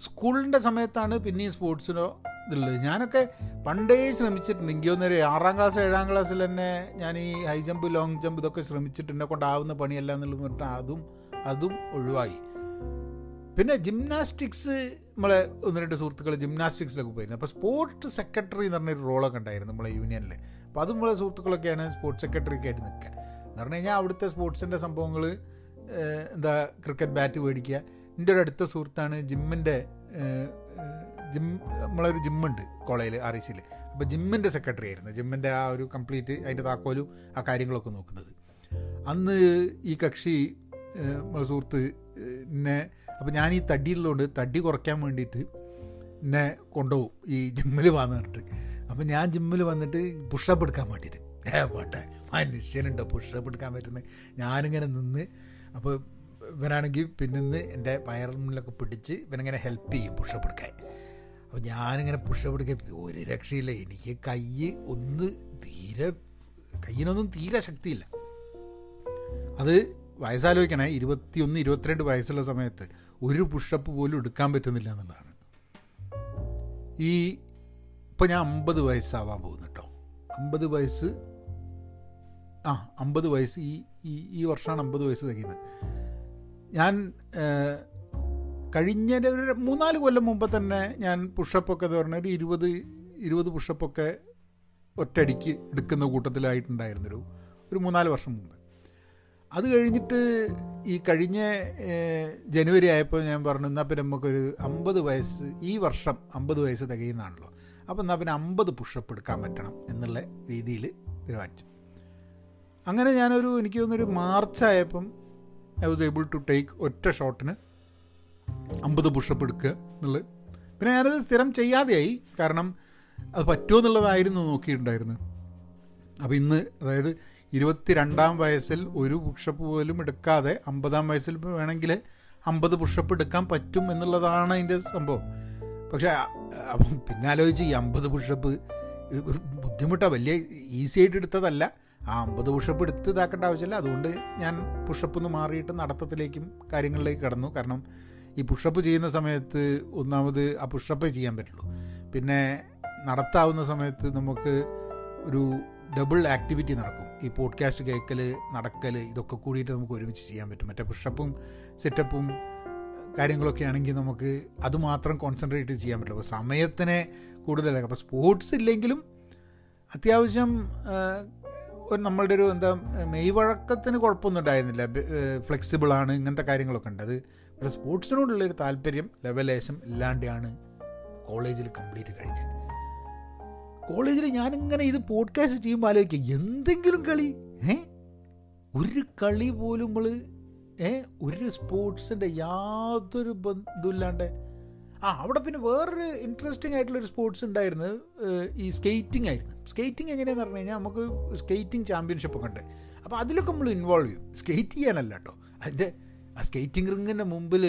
A: സ്കൂളിന്റെ സമയത്താണ് പിന്നെയും സ്പോർട്സിനോ ഇതുള്ളത്. ഞാനൊക്കെ പണ്ടേ ശ്രമിച്ചിട്ടുണ്ട്. എനിക്ക് ഒന്നേ ആറാം ക്ലാസ് ഏഴാം ക്ലാസ്സിൽ തന്നെ ഞാൻ ഈ ഹൈ ജമ്പ് ലോങ് ജമ്പ് ഇതൊക്കെ ശ്രമിച്ചിട്ട് എന്നെ കൊണ്ടാവുന്ന പണിയല്ല എന്നുള്ളത് പറഞ്ഞിട്ട് അതും അതും ഒഴിവായി. പിന്നെ ജിംനാസ്റ്റിക്സ് നമ്മളെ ഒന്ന് രണ്ട് സുഹൃത്തുക്കൾ ജിംനാസ്റ്റിക്സിലൊക്കെ പോയിരുന്നു. അപ്പോൾ സ്പോർട്സ് സെക്രട്ടറി എന്ന് പറഞ്ഞൊരു റോളൊക്കെ ഉണ്ടായിരുന്നു നമ്മളെ യൂണിയനിൽ അപ്പോൾ അതും നമ്മളെ സുഹൃത്തുക്കളൊക്കെയാണ് സ്പോർട്സ് സെക്രട്ടറി ഒക്കെ ആയിട്ട് നിൽക്കുക. പറഞ്ഞു കഴിഞ്ഞാൽ അവിടുത്തെ സ്പോർട്സിന്റെ സംഭവങ്ങൾ എന്താ ക്രിക്കറ്റ് ബാറ്റ് മേടിക്കുക. എന്റെ ഒരു അടുത്ത സുഹൃത്താണ് ജിമ്മിന്റെ ജിം നമ്മളൊരു ജിമ്മുണ്ട് കോളേജിൽ ആർ ഐ സിയിൽ അപ്പോൾ ജിമ്മിന്റെ സെക്രട്ടറി ആയിരുന്നു. ജിമ്മിന്റെ ആ ഒരു കംപ്ലീറ്റ് അതിന്റെ താക്കോലും ആ കാര്യങ്ങളൊക്കെ നോക്കുന്നത്. അന്ന് ഈ കക്ഷി നമ്മളെ സുഹൃത്ത് എന്നെ അപ്പോൾ ഞാൻ ഈ തടിയുള്ളതുകൊണ്ട് തടി കുറയ്ക്കാൻ വേണ്ടിയിട്ട് എന്നെ കൊണ്ടുപോകും ഈ ജിമ്മിൽ വന്നിട്ട് അപ്പോൾ ഞാൻ ജിമ്മിൽ വന്നിട്ട് പുഷപ്പ് എടുക്കാൻ വേണ്ടിയിട്ട്. ഏ പോട്ടെ. മനുഷ്യനുണ്ട് പുഷപ്പ് എടുക്കാൻ പറ്റുന്നത് ഞാനിങ്ങനെ നിന്ന് അപ്പോൾ ഇവനാണെങ്കിൽ പിന്നിന്ന് എന്റെ വയറിലൊക്കെ പിടിച്ച് ഇവനിങ്ങനെ ഹെൽപ്പ് ചെയ്യും പുഷപ്പ് എടുക്കാൻ. അപ്പോൾ ഞാനിങ്ങനെ പുഷപ്പ് എടുക്കാൻ ഒരു രക്ഷയില്ല. എനിക്ക് കൈ ഒന്ന് തീരെ കയ്യിനൊന്നും തീരെ ശക്തിയില്ല. അത് വയസ്സാലോചിക്കണേ ഇരുപത്തിയൊന്ന് ഇരുപത്തിരണ്ട് വയസ്സുള്ള സമയത്ത് ഒരു പുഷപ്പ് പോലും എടുക്കാൻ പറ്റുന്നില്ല എന്നുള്ളതാണ്. ഈ ഇപ്പോൾ ഞാൻ അമ്പത് വയസ്സാവാൻ പോകുന്നു കേട്ടോ. അമ്പത് വയസ്സ് ആ അമ്പത് വയസ്സ് ഈ ഈ ഈ വർഷമാണ് അമ്പത് വയസ്സ് തികയുന്നത്. ഞാൻ കഴിഞ്ഞ ഒരു മൂന്നാൽ കൊല്ലം മുമ്പ് തന്നെ ഞാൻ പുഷപ്പൊക്കെ എന്ന് പറഞ്ഞാൽ ഇരുപത് ഇരുപത് പുഷപ്പൊക്കെ ഒറ്റയടിക്ക് എടുക്കുന്ന കൂട്ടത്തിലായിട്ടുണ്ടായിരുന്നൊരു ഒരു മൂന്നാൽ വർഷം മുമ്പ്. അത് കഴിഞ്ഞിട്ട് ഈ കഴിഞ്ഞ ജനുവരി ആയപ്പോൾ ഞാൻ പറഞ്ഞു എന്നാൽ പിന്നെ നമുക്കൊരു അമ്പത് വയസ്സ് ഈ വർഷം അമ്പത് വയസ്സ് തികയുന്നതാണല്ലോ. അപ്പോൾ എന്നാൽ പിന്നെ അമ്പത് പുഷപ്പ് എടുക്കാൻ പറ്റണം എന്നുള്ള രീതിയിൽ തീരുമാനിച്ചു. അങ്ങനെ ഞാനൊരു എനിക്ക് തോന്നുന്നൊരു മാർച്ച് ആയപ്പം I was able to take ഒറ്റ ഷോട്ടിന് അമ്പത് പുഷപ്പ് എടുക്കുക എന്നുള്ളത്. പിന്നെ ഞാനത് സ്ഥിരം ചെയ്യാതെയായി. കാരണം അത് പറ്റുമോ എന്നുള്ളതായിരുന്നു നോക്കിയിട്ടുണ്ടായിരുന്നത്. അപ്പോൾ ഇന്ന് അതായത് ഇരുപത്തി രണ്ടാം വയസ്സിൽ ഒരു പുഷപ്പ് പോലും എടുക്കാതെ അമ്പതാം വയസ്സിൽ വേണമെങ്കിൽ അമ്പത് പുഷപ്പ് എടുക്കാൻ പറ്റും എന്നുള്ളതാണ് അതിന്റെ സംഭവം. പക്ഷേ അപ്പം പിന്നെ ആലോചിച്ച് ഈ അമ്പത് പുഷപ്പ് ബുദ്ധിമുട്ടാണ് വലിയ ഈസി ആയിട്ട് എടുത്തതല്ല. ആ അമ്പത് പുഷപ്പ് എടുത്ത് ഇതാക്കേണ്ട ആവശ്യമില്ല. അതുകൊണ്ട് ഞാൻ പുഷപ്പ് ഒന്ന് മാറിയിട്ട് നടത്തത്തിലേക്കും കാര്യങ്ങളിലേക്ക് കടന്നു. കാരണം ഈ പുഷപ്പ് ചെയ്യുന്ന സമയത്ത് ഒന്നാമത് ആ പുഷപ്പേ ചെയ്യാൻ പറ്റുള്ളൂ. പിന്നെ നടത്താവുന്ന സമയത്ത് നമുക്ക് ഒരു ഡബിൾ ആക്ടിവിറ്റി നടക്കും. ഈ പോഡ്കാസ്റ്റ് കേൾക്കൽ നടക്കൽ ഇതൊക്കെ കൂടിയിട്ട് നമുക്ക് ഒരുമിച്ച് ചെയ്യാൻ പറ്റും. മറ്റേ പുഷപ്പും സെറ്റപ്പും കാര്യങ്ങളൊക്കെ ആണെങ്കിൽ നമുക്ക് അത് മാത്രം കോൺസെൻട്രേറ്റ് ചെയ്യാൻ പറ്റില്ല അപ്പോൾ സമയത്തിനെ കൂടുതലാക്കും അപ്പോൾ സ്പോർട്സ് ഇല്ലെങ്കിലും അത്യാവശ്യം നമ്മളുടെ ഒരു എന്താ മെയ് വഴക്കത്തിന് കുഴപ്പമൊന്നും ഉണ്ടായിരുന്നില്ല. ഫ്ലെക്സിബിളാണ് ഇങ്ങനത്തെ കാര്യങ്ങളൊക്കെ ഉണ്ട്. അത് പക്ഷേ സ്പോർട്സിനോടുള്ളൊരു താല്പര്യം ലെവലേശം ഇല്ലാണ്ടാണ് കോളേജിൽ കംപ്ലീറ്റ് കഴിഞ്ഞത്. കോളേജിൽ ഞാനിങ്ങനെ ഇത് പോഡ്കാസ്റ്റ് ചെയ്യുമ്പോൾ ആലോചിക്കുക എന്തെങ്കിലും കളി ഏ? ഒരു കളി പോലും നമ്മൾ ഏ? ഒരു സ്പോർട്സിന്റെ യാതൊരു ബന്ധമില്ലാണ്ട് ആ അവിടെ പിന്നെ വേറൊരു ഇൻട്രസ്റ്റിംഗ് ആയിട്ടുള്ളൊരു സ്പോർട്സ് ഉണ്ടായിരുന്നത് ഈ സ്കേറ്റിംഗ് ആയിരുന്നു. സ്കേറ്റിംഗ് എങ്ങനെയാണെന്ന് പറഞ്ഞു കഴിഞ്ഞാൽ നമുക്ക് സ്കേറ്റിംഗ് ചാമ്പ്യൻഷിപ്പ് ഒക്കെ ഉണ്ട്. അപ്പോൾ അതിലൊക്കെ നമ്മൾ ഇൻവോൾവ് ചെയ്യും. സ്കേറ്റ് ചെയ്യാനല്ല കേട്ടോ അതിന്റെ ആ സ്കേറ്റിംഗ് റിങ്ങിന്റെ മുമ്പിൽ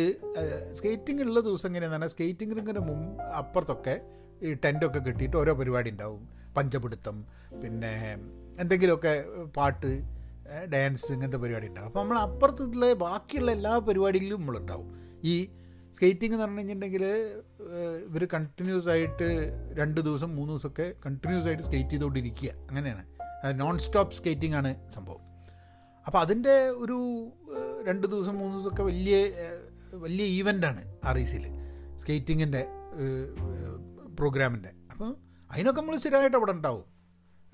A: സ്കേറ്റിംഗ് ഉള്ള ദിവസം എങ്ങനെയാണെന്ന് പറഞ്ഞാൽ സ്കേറ്റിംഗ് റിങ്ങിന്റെ മുമ്പ് അപ്പുറത്തൊക്കെ ഈ ടെന്റൊക്കെ കെട്ടിയിട്ട് ഓരോ പരിപാടി ഉണ്ടാവും. പഞ്ചപിടുത്തം പിന്നെ എന്തെങ്കിലുമൊക്കെ പാട്ട് ഡാൻസ് ഇങ്ങനത്തെ പരിപാടി ഉണ്ടാവും. അപ്പോൾ നമ്മൾ അപ്പുറത്തുള്ള ബാക്കിയുള്ള എല്ലാ പരിപാടികളിലും നമ്മളുണ്ടാവും ഈ സ്കേറ്റിംഗ് എന്ന് പറഞ്ഞു കഴിഞ്ഞിട്ടുണ്ടെങ്കിൽ ഇവർ കണ്ടിന്യൂസ് ആയിട്ട് രണ്ട് ദിവസം മൂന്ന് ദിവസമൊക്കെ കണ്ടിന്യൂസ് ആയിട്ട് സ്കേറ്റ് ചെയ്തുകൊണ്ടിരിക്കുക. അങ്ങനെയാണ്. നോൺ സ്റ്റോപ്പ് സ്കേറ്റിംഗ് ആണ് സംഭവം. അപ്പോൾ അതിന്റെ ഒരു രണ്ട് ദിവസം മൂന്ന് ദിവസമൊക്കെ വലിയ വലിയ ഈവന്റാണ് ആർ ഇ സിയിൽ സ്കേറ്റിങ്ങിന്റെ പ്രോഗ്രാമിന്റെ അപ്പോൾ അതിനൊക്കെ നമ്മൾ സ്ഥിരമായിട്ട് അവിടെ ഉണ്ടാവും.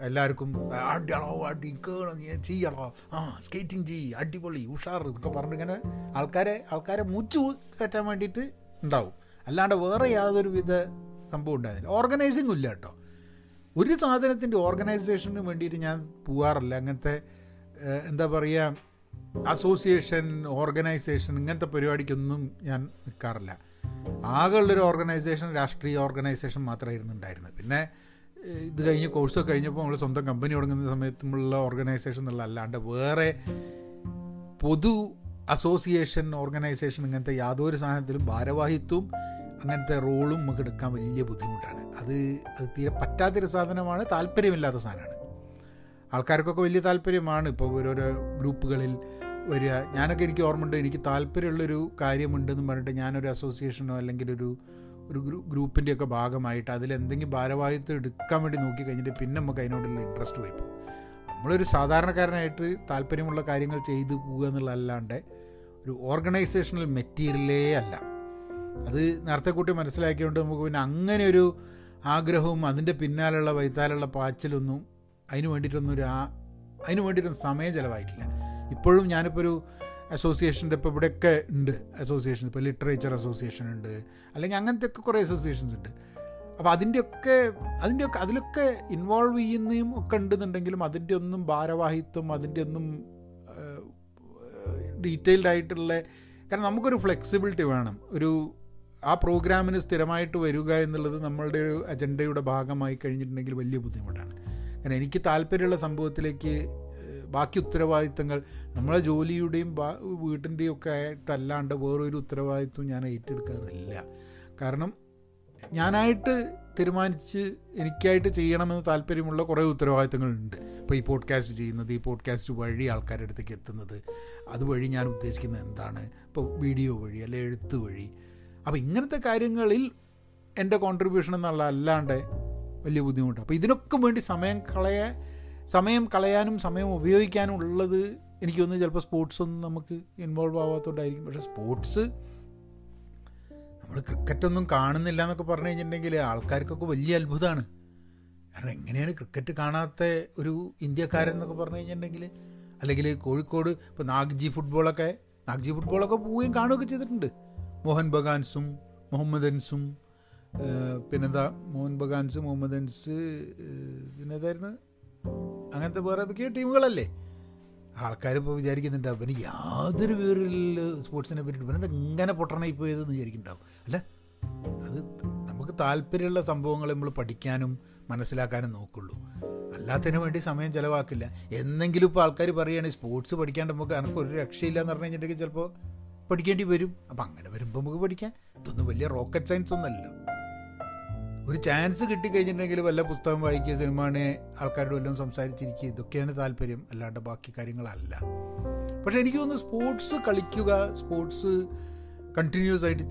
A: എല്ലാവർക്കും അടിയളോ അടി കേണോ നീ ചെയ്യണോ ആ സ്കേറ്റിംഗ് ചെയ്യ് അടിപൊളി ഉഷാർ എന്നൊക്കെ പറഞ്ഞിങ്ങനെ ആൾക്കാരെ ആൾക്കാരെ മുച്ചു കയറ്റാൻ വേണ്ടിയിട്ട് ഉണ്ടാവും. അല്ലാണ്ട് വേറെ യാതൊരു വിധ സംഭവം ഉണ്ടായിരുന്നില്ല. ഓർഗനൈസിങ്ങും ഇല്ല കേട്ടോ. ഒരു സാധനത്തിന്റെ ഓർഗനൈസേഷന് വേണ്ടിയിട്ട് ഞാൻ പോവാറില്ല. അങ്ങനത്തെ എന്താ പറയുക അസോസിയേഷൻ ഓർഗനൈസേഷൻ ഇങ്ങനത്തെ പരിപാടിക്കൊന്നും ഞാൻ നിൽക്കാറില്ല ആകെയുള്ളൊരു ഓർഗനൈസേഷൻ രാഷ്ട്രീയ ഓർഗനൈസേഷൻ മാത്രമായിരുന്നു ഉണ്ടായിരുന്നത്. പിന്നെ ഇത് കഴിഞ്ഞ് കോഴ്സൊക്കെ കഴിഞ്ഞപ്പോൾ നമ്മൾ സ്വന്തം കമ്പനി തുടങ്ങുന്ന സമയത്തുമുള്ള ഓർഗനൈസേഷൻ എന്നുള്ള അല്ലാണ്ട് വേറെ പൊതു അസോസിയേഷൻ ഓർഗനൈസേഷൻ ഇങ്ങനത്തെ യാതൊരു സാധനത്തിലും ഭാരവാഹിത്വവും അങ്ങനത്തെ റോളും നമുക്ക് എടുക്കാൻ വലിയ ബുദ്ധിമുട്ടാണ്. അത് അത് തീരെ പറ്റാത്തൊരു സാധനമാണ് താല്പര്യമില്ലാത്ത സാധനമാണ്. ആൾക്കാർക്കൊക്കെ വലിയ താല്പര്യമാണ് ഇപ്പോൾ ഓരോരോ ഗ്രൂപ്പുകളിൽ വരിക. ഞാനൊക്കെ എനിക്ക് ഓർമ്മയുണ്ട് എനിക്ക് താല്പര്യമുള്ളൊരു കാര്യമുണ്ടെന്ന് പറഞ്ഞിട്ട് ഞാനൊരു അസോസിയേഷനോ അല്ലെങ്കിൽ ഒരു ഒരു ഗ്രൂപ്പിന്റെയൊക്കെ ഭാഗമായിട്ട് അതിലെന്തെങ്കിലും ഭാരവാഹിത്വം എടുക്കാൻ വേണ്ടി നോക്കി കഴിഞ്ഞിട്ട് പിന്നെ നമുക്ക് അതിനോടുള്ള ഇൻട്രസ്റ്റ് പോയി പോകും. നമ്മളൊരു സാധാരണക്കാരനായിട്ട് താല്പര്യമുള്ള കാര്യങ്ങൾ ചെയ്തു പോകുക എന്നുള്ളതല്ലാണ്ട് ഒരു ഓർഗനൈസേഷണൽ മെറ്റീരിയലേ അല്ല. അത് നേരത്തെ കൂട്ടി മനസ്സിലാക്കിയതുകൊണ്ട് നമുക്ക് പിന്നെ അങ്ങനെ ഒരു ആഗ്രഹവും അതിന്റെ പിന്നാലുള്ള വൈത്താലുള്ള പാച്ചിലൊന്നും അതിന് വേണ്ടിയിട്ടൊന്നും ഒരു ആ അതിന് വേണ്ടിയിട്ടൊന്നും സമയം ചിലവായിട്ടില്ല. ഇപ്പോഴും ഞാനിപ്പോൾ ഒരു അസോസിയേഷന്റെ ഇപ്പോൾ ഇവിടെയൊക്കെ ഉണ്ട്. അസോസിയേഷൻ ഇപ്പോൾ ലിറ്ററേച്ചർ അസോസിയേഷൻ ഉണ്ട്. അല്ലെങ്കിൽ അങ്ങനത്തെ ഒക്കെ കുറേ അസോസിയേഷൻസ് ഉണ്ട്. അപ്പോൾ അതിന്റെയൊക്കെ അതിന്റെയൊക്കെ അതിലൊക്കെ ഇൻവോൾവ് ചെയ്യുന്നതും ഒക്കെ ഉണ്ടെന്നുണ്ടെങ്കിലും അതിന്റെ ഒന്നും ഭാരവാഹിത്വം അതിന്റെ ഒന്നും ഡീറ്റെയിൽഡ് ആയിട്ടുള്ള കാരണം നമുക്കൊരു ഫ്ലെക്സിബിലിറ്റി വേണം. ഒരു ആ പ്രോഗ്രാമിന് സ്ഥിരമായിട്ട് വരിക എന്നുള്ളത് നമ്മളുടെ ഒരു അജണ്ടയുടെ ഭാഗമായി കഴിഞ്ഞിട്ടുണ്ടെങ്കിൽ വലിയ ബുദ്ധിമുട്ടാണ്. കാരണം എനിക്ക് താല്പര്യമുള്ള സംഭവത്തിലേക്ക് ബാക്കി ഉത്തരവാദിത്തങ്ങൾ നമ്മളെ ജോലിയുടെയും വീട്ടിന്റെയും ഒക്കെ ആയിട്ടല്ലാണ്ട് വേറൊരു ഉത്തരവാദിത്വം ഞാൻ ഏറ്റെടുക്കാറില്ല. കാരണം ഞാനായിട്ട് തീരുമാനിച്ച് എനിക്കായിട്ട് ചെയ്യണമെന്ന് താല്പര്യമുള്ള കുറേ ഉത്തരവാദിത്തങ്ങളുണ്ട്. ഇപ്പോൾ ഈ പോഡ്കാസ്റ്റ് ചെയ്യുന്നത് ഈ പോഡ്കാസ്റ്റ് വഴി ആൾക്കാരുടെ അടുത്തേക്ക് എത്തുന്നത് അതുവഴി ഞാൻ ഉദ്ദേശിക്കുന്നത് എന്താണ്? ഇപ്പോൾ വീഡിയോ വഴി അല്ലെ എഴുത്ത് വഴി. അപ്പോൾ ഇങ്ങനത്തെ കാര്യങ്ങളിൽ എന്റെ കോൺട്രിബ്യൂഷൻ എന്നുള്ള അല്ലാണ്ട് വലിയ ബുദ്ധിമുട്ടാണ് അപ്പോൾ ഇതിനൊക്കെ വേണ്ടി സമയം കളയാൻ സമയം കളയാനും സമയം ഉപയോഗിക്കാനും ഉള്ളത് എനിക്ക് തോന്നുന്നു ചിലപ്പോൾ സ്പോർട്സൊന്നും നമുക്ക് ഇൻവോൾവ് ആവാത്തതുകൊണ്ടായിരിക്കും പക്ഷേ സ്പോർട്സ് നമ്മൾ ക്രിക്കറ്റൊന്നും കാണുന്നില്ല എന്നൊക്കെ പറഞ്ഞു കഴിഞ്ഞിട്ടുണ്ടെങ്കിൽ ആൾക്കാർക്കൊക്കെ വലിയ അത്ഭുതമാണ്. കാരണം എങ്ങനെയാണ് ക്രിക്കറ്റ് കാണാത്ത ഒരു ഇന്ത്യക്കാരൻ എന്നൊക്കെ പറഞ്ഞു കഴിഞ്ഞിട്ടുണ്ടെങ്കിൽ അല്ലെങ്കിൽ കോഴിക്കോട് ഇപ്പോൾ നാഗ്ജി ഫുട്ബോളൊക്കെ നാഗ്ജി ഫുട്ബോളൊക്കെ പോവുകയും കാണുകയൊക്കെ ചെയ്തിട്ടുണ്ട്. മോഹൻ ബഗാൻസും മുഹമ്മദൻസും പിന്നെന്താ? മോഹൻ ബഗാൻസ് മുഹമ്മദൻസ് പിന്നെ ഏതായിരുന്നു അങ്ങനത്തെ വേറെ ഏതൊക്കെയോ ടീമുകളല്ലേ? ആൾക്കാരിപ്പോൾ വിചാരിക്കുന്നുണ്ട് അവന് യാതൊരു വിവരമില്ല സ്പോർട്സിനെ പറ്റിയിട്ട് പിന്നെ ഇങ്ങനെ പൊട്ടണായി പോയതെന്ന് വിചാരിക്കുന്നുണ്ടാവും. അല്ല അത് നമുക്ക് താല്പര്യമുള്ള സംഭവങ്ങൾ നമ്മൾ പഠിക്കാനും മനസ്സിലാക്കാനും നോക്കുള്ളൂ. അല്ലാത്തതിന് വേണ്ടി സമയം ചിലവാക്കില്ല. എന്നെങ്കിലും ഇപ്പോൾ ആൾക്കാർ പറയുകയാണെങ്കിൽ സ്പോർട്സ് പഠിക്കാണ്ട് നമുക്ക് എനിക്ക് ഒരു രക്ഷയില്ല എന്ന് പറഞ്ഞു കഴിഞ്ഞിട്ടുണ്ടെങ്കിൽ ചിലപ്പോൾ പഠിക്കേണ്ടി വരും. അപ്പം അങ്ങനെ വരുമ്പോൾ നമുക്ക് പഠിക്കാം. ഇതൊന്നും വലിയ റോക്കറ്റ് സയൻസ് ഒന്നല്ല ഒരു ചാൻസ് കിട്ടിക്കഴിഞ്ഞിട്ടുണ്ടെങ്കിൽ വല്ല പുസ്തകം വായിക്കുക സിനിമാനെ ആൾക്കാരോട് വല്ലതും സംസാരിച്ചിരിക്കുക ഇതൊക്കെയാണ് താല്പര്യം. അല്ലാണ്ട് ബാക്കി കാര്യങ്ങളല്ല. പക്ഷേ എനിക്ക് തോന്നുന്നു സ്പോർട്സ് കളിക്കുക സ്പോർട്സ് കണ്ടിന്യൂസ് ആയിട്ട്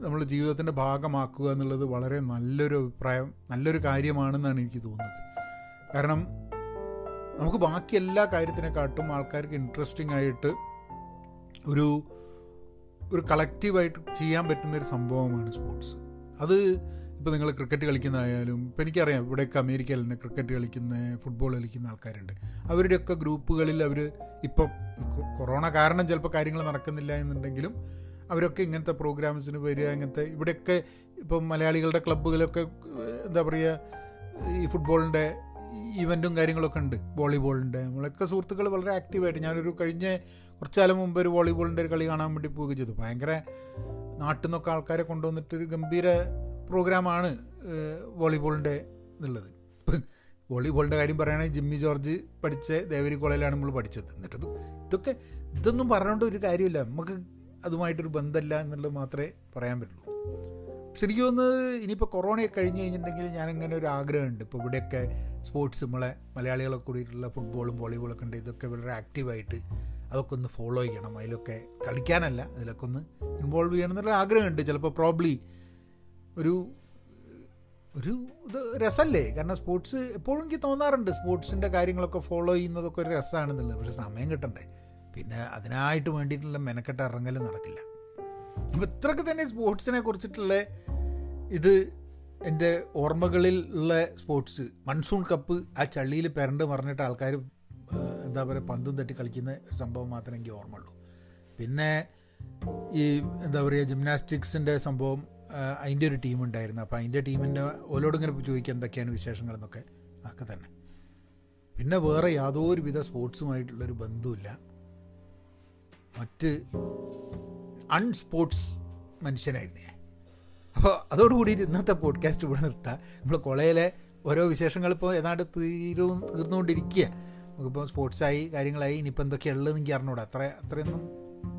A: നമ്മൾ ജീവിതത്തിന്റെ ഭാഗമാക്കുക എന്നുള്ളത് വളരെ നല്ലൊരു അഭിപ്രായം നല്ലൊരു കാര്യമാണെന്നാണ് എനിക്ക് തോന്നുന്നത്. കാരണം നമുക്ക് ബാക്കി എല്ലാ കാര്യത്തിനെക്കാട്ടും ആൾക്കാർക്ക് ഇൻട്രസ്റ്റിംഗ് ആയിട്ട് ഒരു ഒരു കളക്റ്റീവായിട്ട് ചെയ്യാൻ പറ്റുന്ന ഒരു സംഭവമാണ് സ്പോർട്സ്. അത് ഇപ്പോൾ നിങ്ങൾ ക്രിക്കറ്റ് കളിക്കുന്നതായാലും ഇപ്പോൾ എനിക്കറിയാം ഇവിടെയൊക്കെ അമേരിക്കയിൽ തന്നെ ക്രിക്കറ്റ് കളിക്കുന്ന ഫുട്ബോൾ കളിക്കുന്ന ആൾക്കാരുണ്ട്. അവരുടെയൊക്കെ ഗ്രൂപ്പുകളിൽ അവർ ഇപ്പോൾ കൊറോണ കാരണം ചിലപ്പോൾ കാര്യങ്ങൾ നടക്കുന്നില്ല എന്നുണ്ടെങ്കിലും അവരൊക്കെ ഇങ്ങനത്തെ പ്രോഗ്രാംസിന് വരിക ഇങ്ങനത്തെ ഇവിടെയൊക്കെ ഇപ്പം മലയാളികളുടെ ക്ലബ്ബുകളൊക്കെ എന്താ പറയുക ഈ ഫുട്ബോളിന്റെ ഈവന്റും കാര്യങ്ങളൊക്കെ ഉണ്ട്. വോളിബോളിന്റെ നമ്മളൊക്കെ സുഹൃത്തുക്കൾ വളരെ ആക്റ്റീവായിട്ട് ഞാനൊരു കഴിഞ്ഞ കുറച്ച് കാലം മുമ്പ് ഒരു വോളിബോളിന്റെ ഒരു കളി കാണാൻ വേണ്ടി പോവുകയും ചെയ്തു. ഭയങ്കര നാട്ടിൽ നിന്നൊക്കെ ആൾക്കാരെ കൊണ്ടുവന്നിട്ടൊരു ഗംഭീര പ്രോഗ്രാമാണ് വോളിബോളിന്റെ എന്നുള്ളത് വോളിബോളിന്റെ കാര്യം പറയുകയാണെങ്കിൽ ജിമ്മി ജോർജ് പഠിച്ച ദേവരി കോളേജിലാണ് നമ്മൾ പഠിച്ചത്. എന്നിട്ടത് ഇതൊക്കെ ഇതൊന്നും പറഞ്ഞുകൊണ്ട് ഒരു കാര്യമില്ല. നമുക്ക് അതുമായിട്ടൊരു ബന്ധമില്ല എന്നുള്ളത് മാത്രമേ പറയാൻ പറ്റുള്ളൂ. പക്ഷെ എനിക്ക് തോന്നുന്നത് ഇനിയിപ്പോൾ കൊറോണയൊക്കെ കഴിഞ്ഞ് കഴിഞ്ഞിട്ടുണ്ടെങ്കിൽ ഞാനിങ്ങനെ ഒരു ആഗ്രഹമുണ്ട്. ഇപ്പോൾ ഇവിടെയൊക്കെ സ്പോർട്സ് നമ്മളെ മലയാളികളെ കൂടിയിട്ടുള്ള ഫുട്ബോളും വോളിബോളൊക്കെ ഉണ്ട്. ഇതൊക്കെ വളരെ ആക്റ്റീവായിട്ട് അതൊക്കെ ഒന്ന് ഫോളോ ചെയ്യണം. അതിലൊക്കെ കളിക്കാനല്ല അതിലൊക്കെ ഒന്ന് ഇൻവോൾവ് ചെയ്യണം എന്നുള്ള ആഗ്രഹമുണ്ട്. ചിലപ്പോൾ പ്രോബ്ലി ഒരു ഒരു ഇത് രസമല്ലേ കാരണം സ്പോർട്സ് എപ്പോഴും എനിക്ക് തോന്നാറുണ്ട് സ്പോർട്സിന്റെ കാര്യങ്ങളൊക്കെ ഫോളോ ചെയ്യുന്നതൊക്കെ ഒരു രസമാണെന്നുള്ളത് പക്ഷെ സമയം കിട്ടണ്ടേ? പിന്നെ അതിനായിട്ട് വേണ്ടിയിട്ടുള്ള മെനക്കെട്ട ഇറങ്ങൽ നടക്കില്ല. അപ്പം ഇത്രയൊക്കെ തന്നെ സ്പോർട്സിനെ കുറിച്ചിട്ടുള്ള ഇത് എന്റെ ഓർമ്മകളിൽ ഉള്ള സ്പോർട്സ്. മൺസൂൺ കപ്പ് ആ ചള്ളിയിൽ പെരണ്ട് പറഞ്ഞിട്ട് ആൾക്കാർ എന്താ പറയുക പന്തും തട്ടി കളിക്കുന്ന ഒരു സംഭവം മാത്രമേ എനിക്ക് ഓർമ്മയുള്ളൂ. പിന്നെ ഈ എന്താ പറയുക ജിംനാസ്റ്റിക്സിന്റെ സംഭവം അതിന്റെ ഒരു ടീം ഉണ്ടായിരുന്നു. അപ്പോൾ അതിന്റെ ടീമിന്റെ ഓലോട് ഇങ്ങനെ ചോദിക്കുക എന്തൊക്കെയാണ് വിശേഷങ്ങളെന്നൊക്കെ അതൊക്കെ തന്നെ. പിന്നെ വേറെ യാതൊരു വിധ സ്പോർട്സുമായിട്ടുള്ളൊരു ബന്ധമില്ല മറ്റ് അൺസ്പോർട്സ് മനുഷ്യനായിരുന്നു. ഞാൻ അപ്പോൾ അതോടുകൂടി ഇന്നത്തെ പോഡ്കാസ്റ്റ് ഇവിടെ നിർത്താം. നമ്മൾ കൊളയിലെ ഓരോ വിശേഷങ്ങൾ ഇപ്പോൾ ഏതാണ്ട് തീരും തീർന്നുകൊണ്ടിരിക്കുക നമുക്കിപ്പോൾ സ്പോർട്സായി കാര്യങ്ങളായി ഇനിയിപ്പോൾ എന്തൊക്കെയുള്ളതെന്ന് എനിക്ക് അറിഞ്ഞൂടാ. അത്ര അത്രയൊന്നും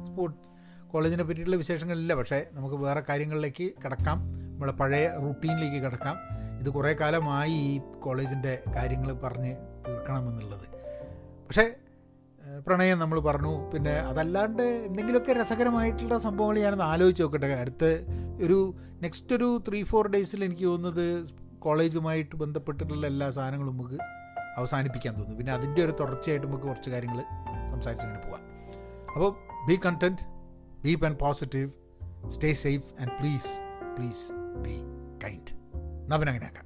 A: സ്പോർട്സ് കോളേജിനെ പറ്റിയിട്ടുള്ള വിശേഷങ്ങളില്ല പക്ഷേ നമുക്ക് വേറെ കാര്യങ്ങളിലേക്ക് കിടക്കാം. നമ്മളെ പഴയ റൂട്ടീനിലേക്ക് കിടക്കാം. ഇത് കുറേ കാലമായി ഈ കോളേജിന്റെ കാര്യങ്ങൾ പറഞ്ഞ് തീർക്കണമെന്നുള്ളത്. പക്ഷേ പ്രണയം നമ്മൾ പറഞ്ഞു. പിന്നെ അതല്ലാണ്ട് എന്തെങ്കിലുമൊക്കെ രസകരമായിട്ടുള്ള സംഭവങ്ങൾ ഞാനൊന്ന് ആലോചിച്ച് നോക്കട്ടെ. അടുത്ത ഒരു നെക്സ്റ്റ് ഒരു ത്രീ ഫോർ ഡേയ്സിൽ എനിക്ക് തോന്നുന്നത് കോളേജുമായിട്ട് ബന്ധപ്പെട്ടിട്ടുള്ള എല്ലാ സാധനങ്ങളും നമുക്ക് അവസാനിപ്പിക്കാൻ തോന്നുന്നു. പിന്നെ അതിന്റെ ഒരു തുടർച്ചയായിട്ട് നമുക്ക് കുറച്ച് കാര്യങ്ങൾ സംസാരിച്ചിങ്ങനെ പോവാം. അപ്പോൾ be content be open positive stay safe and please please be kind എന്നാൽ പിന്നെ അങ്ങനെയാക്കാം